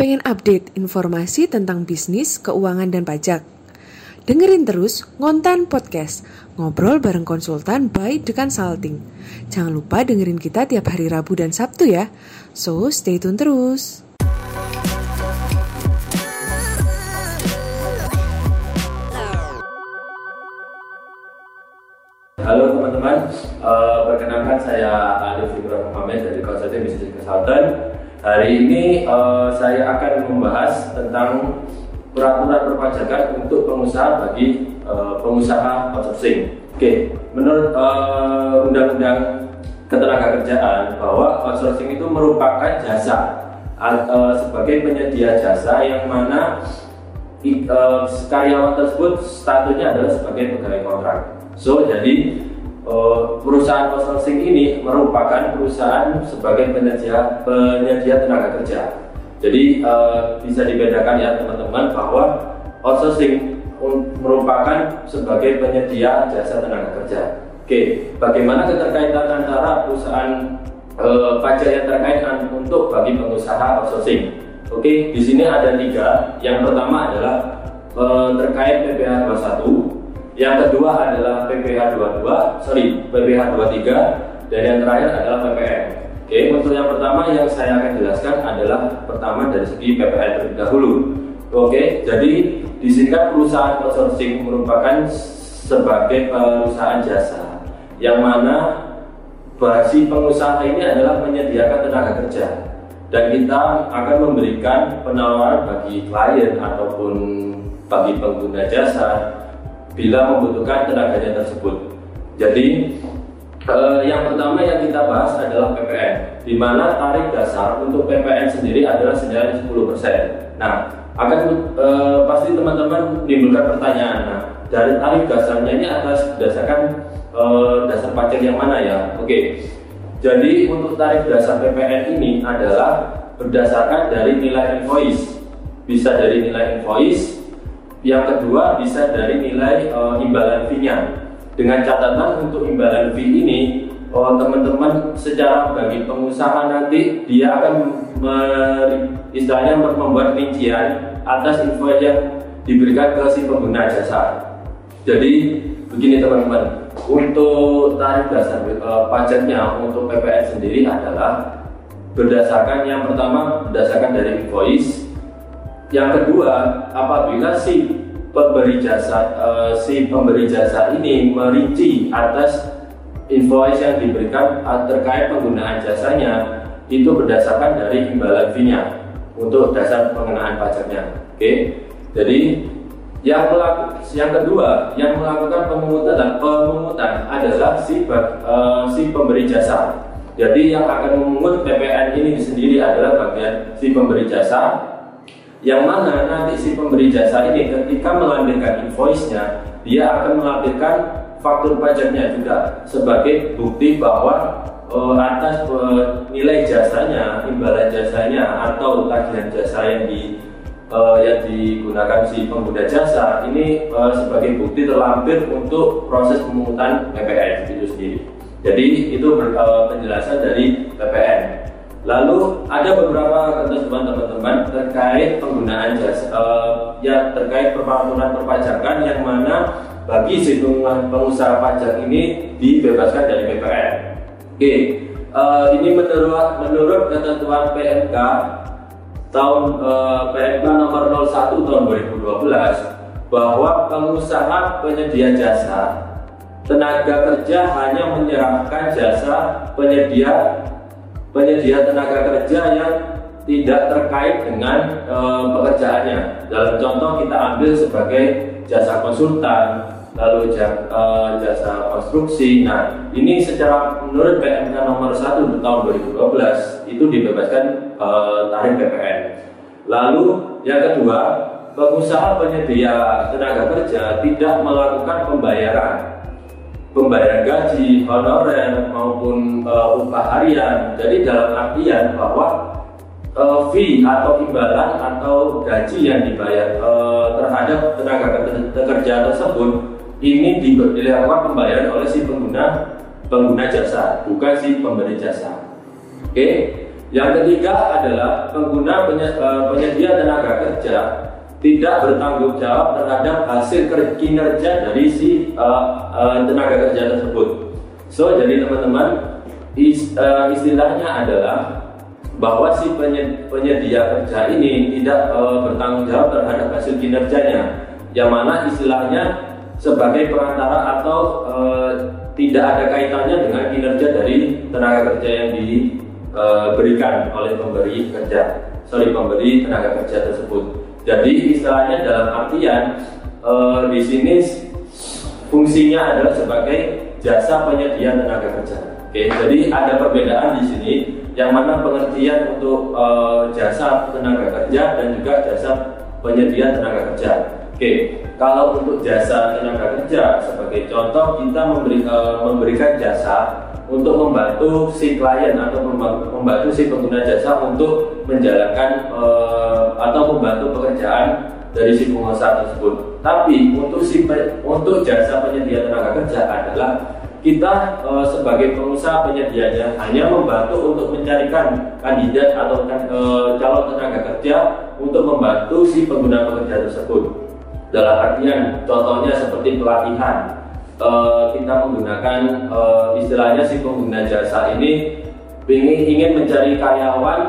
Pengen update informasi tentang bisnis, keuangan, dan pajak? Dengerin terus Ngontan Podcast, ngobrol bareng konsultan by The Consulting. Jangan lupa dengerin kita tiap hari Rabu dan Sabtu ya. So, stay tune terus. Halo teman-teman, uh, perkenalkan saya Alif Ibrahim Muhammad dari Consulting Business Consultant Hari ini uh, saya akan membahas tentang peraturan perpajakan untuk pengusaha bagi uh, pengusaha outsourcing. Oke, menurut uh, Undang-Undang Ketenagakerjaan bahwa outsourcing itu merupakan jasa uh, sebagai penyedia jasa yang mana uh, karyawan tersebut statusnya adalah sebagai pegawai kontrak. So jadi perusahaan outsourcing ini merupakan perusahaan sebagai penyedia penyedia tenaga kerja. Jadi uh, bisa dibedakan ya teman-teman bahwa outsourcing merupakan sebagai penyedia jasa tenaga kerja. Oke, bagaimana keterkaitan antara perusahaan uh, pajak yang terkait untuk bagi pengusaha outsourcing? Oke, di sini ada tiga. Yang pertama adalah uh, terkait PPh 21 yang kedua adalah PPH 22, sorry, PPH 23 dan yang terakhir adalah PPN. Oke, untuk yang pertama yang saya akan jelaskan adalah pertama dari segi PPN terlebih dahulu. Oke, jadi di sini perusahaan outsourcing merupakan sebagai perusahaan jasa yang mana basi pengusaha ini adalah menyediakan tenaga kerja dan kita akan memberikan penawaran bagi klien ataupun bagi pengguna jasa bila membutuhkan tenaganya tersebut. Jadi eh, yang pertama yang kita bahas adalah PPN, di mana tarif dasar untuk PPN sendiri adalah senilai 10%. Nah, akan eh, pasti teman-teman menimbulkan pertanyaan. Nah, dari tarif dasarnya ini atas berdasarkan eh, dasar pajak yang mana ya? Oke. Jadi untuk tarif dasar PPN ini adalah berdasarkan dari nilai invoice. Bisa dari nilai invoice yang kedua bisa dari nilai uh, imbalan fee-nya. Dengan catatan untuk imbalan fee ini oh, teman-teman secara bagi pengusaha nanti dia akan istilahnya membuat rincian atas info yang diberikan ke si pengguna jasa. Jadi begini teman-teman, untuk tarif dasar uh, pajaknya untuk PPN sendiri adalah berdasarkan yang pertama berdasarkan dari invoice yang kedua, apabila si pemberi jasa uh, si pemberi jasa ini merinci atas invoice yang diberikan terkait penggunaan jasanya itu berdasarkan dari imbalan fee-nya untuk dasar pengenaan pajaknya. Oke. Okay? Jadi yang melakukan yang kedua yang melakukan pemungutan dan pemungutan adalah si uh, si pemberi jasa. Jadi yang akan memungut PPN ini sendiri adalah bagian si pemberi jasa yang mana nanti si pemberi jasa ini ketika melampirkan invoice-nya dia akan melampirkan faktur pajaknya juga sebagai bukti bahwa uh, atas uh, nilai jasanya, imbalan jasanya atau tagihan jasa yang di uh, yang digunakan si pengguna jasa ini uh, sebagai bukti terlampir untuk proses pemungutan PPN itu sendiri. Jadi itu penjelasan dari PPN. Lalu ada beberapa ketentuan teman-teman terkait penggunaan jasa uh, ya terkait peraturan perpajakan yang mana bagi si pengusaha pajak ini dibebaskan dari PPN. Oke, uh, ini menurut menurut ketentuan PMK tahun uh, PMK nomor 01 tahun 2012 bahwa pengusaha penyedia jasa tenaga kerja hanya menyerahkan jasa penyedia penyedia tenaga kerja yang tidak terkait dengan e, pekerjaannya. Dalam contoh kita ambil sebagai jasa konsultan, lalu jasa, e, jasa konstruksi. Nah, ini secara menurut PMK nomor 1 tahun 2012 itu dibebaskan e, tarif PPN. Lalu yang kedua, pengusaha penyedia tenaga kerja tidak melakukan pembayaran pembayaran gaji, honorer maupun uh, upah harian. Jadi dalam artian bahwa uh, fee atau imbalan atau gaji yang dibayar uh, terhadap tenaga kerja tersebut ini dilakukan pembayaran oleh si pengguna pengguna jasa, bukan si pemberi jasa. Oke. Yang ketiga adalah pengguna penyedia tenaga kerja tidak bertanggung jawab terhadap hasil kinerja dari si uh, uh, tenaga kerja tersebut. So jadi teman-teman is, uh, istilahnya adalah bahwa si penyedia kerja ini tidak uh, bertanggung jawab terhadap hasil kinerjanya, yang mana istilahnya sebagai perantara atau uh, tidak ada kaitannya dengan kinerja dari tenaga kerja yang diberikan oleh pemberi kerja, sorry pemberi tenaga kerja tersebut. Jadi istilahnya dalam artian e, di sini fungsinya adalah sebagai jasa penyedia tenaga kerja. Oke, jadi ada perbedaan di sini yang mana pengertian untuk e, jasa tenaga kerja dan juga jasa penyedia tenaga kerja. Oke, kalau untuk jasa tenaga kerja sebagai contoh kita memberi, e, memberikan jasa untuk membantu si klien atau membantu si pengguna jasa untuk menjalankan uh, atau membantu pekerjaan dari si pengusaha tersebut. Tapi untuk si untuk jasa penyedia tenaga kerja adalah kita uh, sebagai pengusaha penyedianya hanya membantu untuk mencarikan kandidat atau uh, calon tenaga kerja untuk membantu si pengguna pekerja tersebut. Dalam artian contohnya seperti pelatihan uh, kita menggunakan uh, istilahnya si pengguna jasa ini ingin ingin mencari karyawan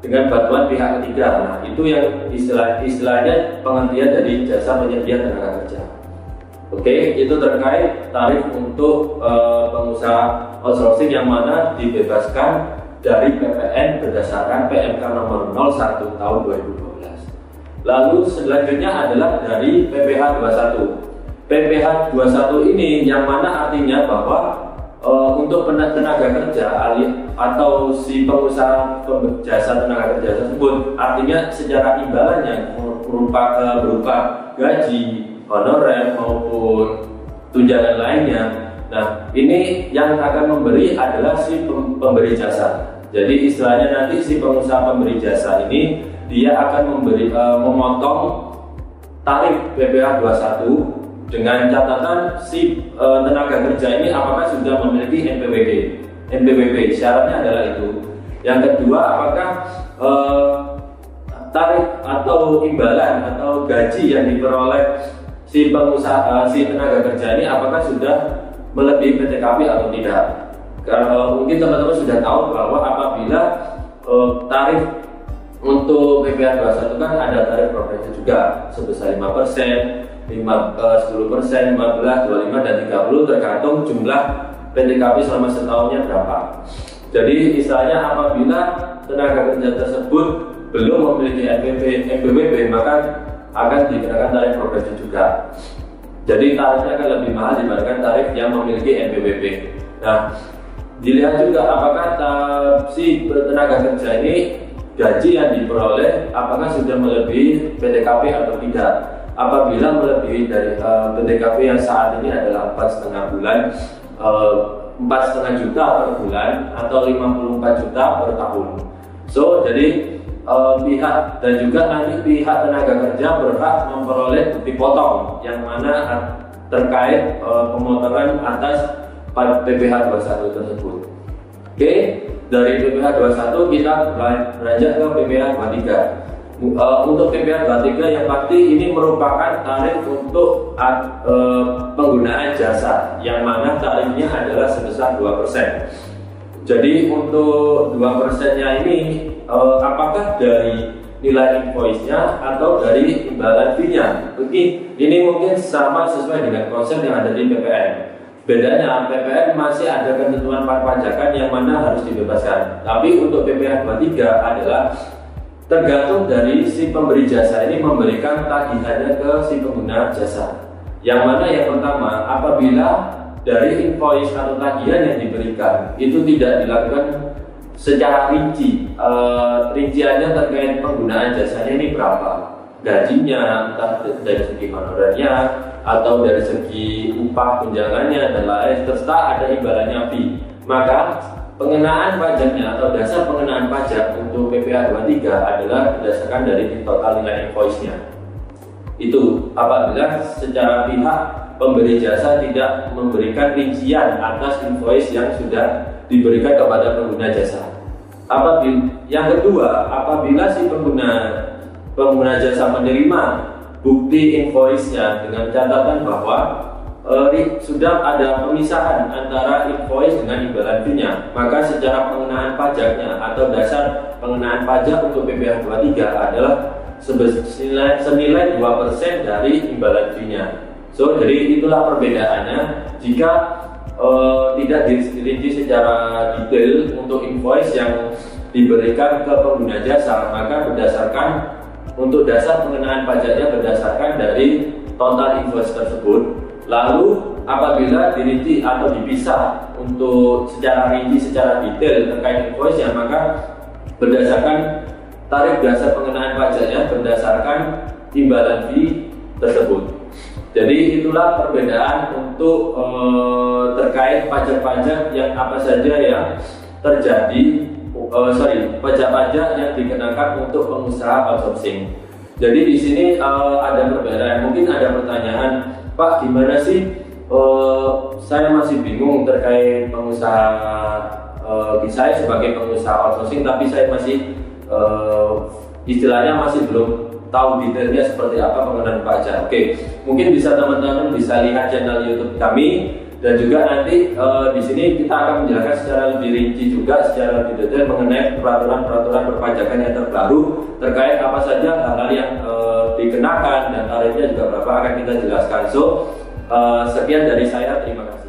dengan bantuan pihak ketiga. Nah, itu yang istilah istilahnya pengertian dari jasa penyedia tenaga kerja. Oke, itu terkait tarif untuk uh, pengusaha outsourcing yang mana dibebaskan dari PPN berdasarkan PMK nomor 01 tahun 2012. Lalu selanjutnya adalah dari PPH 21. PPH 21 ini yang mana artinya bahwa e, untuk tenaga kerja atau si pengusaha jasa tenaga kerja tersebut artinya secara imbalannya berupa e, berupa gaji, honorer maupun tunjangan lainnya. Nah, ini yang akan memberi adalah si pemberi jasa. Jadi istilahnya nanti si pengusaha pemberi jasa ini dia akan memberi e, memotong tarif PPh 21 dengan catatan si e, tenaga kerja ini apakah sudah memiliki NPWP. NPWP syaratnya adalah itu. Yang kedua, apakah e, tarif atau imbalan atau gaji yang diperoleh si pengusaha e, si tenaga kerja ini apakah sudah melebihi PTKP atau tidak? Kalau mungkin teman-teman sudah tahu bahwa apabila e, tarif untuk PPh 21 kan ada tarif progresif juga sebesar 5% 5, uh, 10 persen, 15, 25 dan 30 tergantung jumlah PTKP selama setahunnya berapa. Jadi istilahnya apabila tenaga kerja tersebut belum memiliki NPP, NPWP maka akan dikenakan tarif progresif juga. Jadi tarifnya akan lebih mahal dibandingkan tarif yang memiliki NPWP. Nah, dilihat juga apakah si tenaga kerja ini gaji yang diperoleh apakah sudah melebihi PTKP atau tidak apabila melebihi dari uh, yang saat ini adalah empat setengah bulan eh, empat setengah juta per bulan atau 54 juta per tahun. So jadi uh, pihak dan juga nanti pihak tenaga kerja berhak memperoleh bukti potong yang mana terkait uh, pemotongan atas PPh 21 tersebut. Oke, okay? dari PPh 21 kita beranjak ke PPh 23 uh, untuk PPh 23 yang pasti ini merupakan tarif untuk uh, penggunaan jasa yang mana tarifnya adalah sebesar 2%. Jadi untuk 2% nya ini uh, apakah dari nilai invoice-nya atau dari imbalan fee-nya? Ini mungkin sama sesuai dengan konsep yang ada di PPN. Bedanya PPN masih ada ketentuan pajakan yang mana harus dibebaskan. Tapi untuk PPh 23 adalah tergantung dari si pemberi jasa ini memberikan tagihannya ke si pengguna jasa. Yang mana yang pertama, apabila dari invoice atau tagihan yang diberikan itu tidak dilakukan secara rinci, e, rinciannya terkait penggunaan jasanya ini berapa, gajinya, entah dari segi honorernya atau dari segi upah tunjangannya dan lain, serta ada imbalannya fee. Maka Pengenaan pajaknya atau dasar pengenaan pajak untuk PPh 23 adalah berdasarkan dari total nilai invoice-nya. Itu apabila secara pihak pemberi jasa tidak memberikan rincian atas invoice yang sudah diberikan kepada pengguna jasa. apabila yang kedua apabila si pengguna pengguna jasa menerima bukti invoice-nya dengan catatan bahwa eh, sudah ada pemisahan antara invoice dengan imbalan fee-nya, maka secara pengenaan pajaknya atau dasar pengenaan pajak untuk PPh 23 adalah senilai, senilai 2% dari imbalan fee-nya. So, jadi itulah perbedaannya jika uh, tidak dirinci secara detail untuk invoice yang diberikan ke pengguna jasa, maka berdasarkan untuk dasar pengenaan pajaknya berdasarkan dari total invoice tersebut. Lalu apabila dirinci atau dipisah untuk secara rinci, secara detail terkait invoice ya maka berdasarkan tarif dasar pengenaan pajaknya berdasarkan imbalan fee tersebut. Jadi itulah perbedaan untuk e, terkait pajak-pajak yang apa saja yang terjadi, e, sorry, pajak-pajak yang dikenakan untuk pengusaha outsourcing. Jadi di sini e, ada perbedaan. Mungkin ada pertanyaan, Pak, gimana sih? E, saya masih bingung terkait pengusaha. E, saya sebagai pengusaha outsourcing, tapi saya masih e, istilahnya masih belum tahu detailnya seperti apa pengenaan pajak. Oke, mungkin bisa teman-teman bisa lihat channel YouTube kami dan juga nanti uh, di sini kita akan menjelaskan secara lebih rinci juga secara lebih detail mengenai peraturan-peraturan perpajakan yang terbaru terkait apa saja hal-hal yang uh, dikenakan dan tarifnya juga berapa akan kita jelaskan. So uh, sekian dari saya, terima kasih.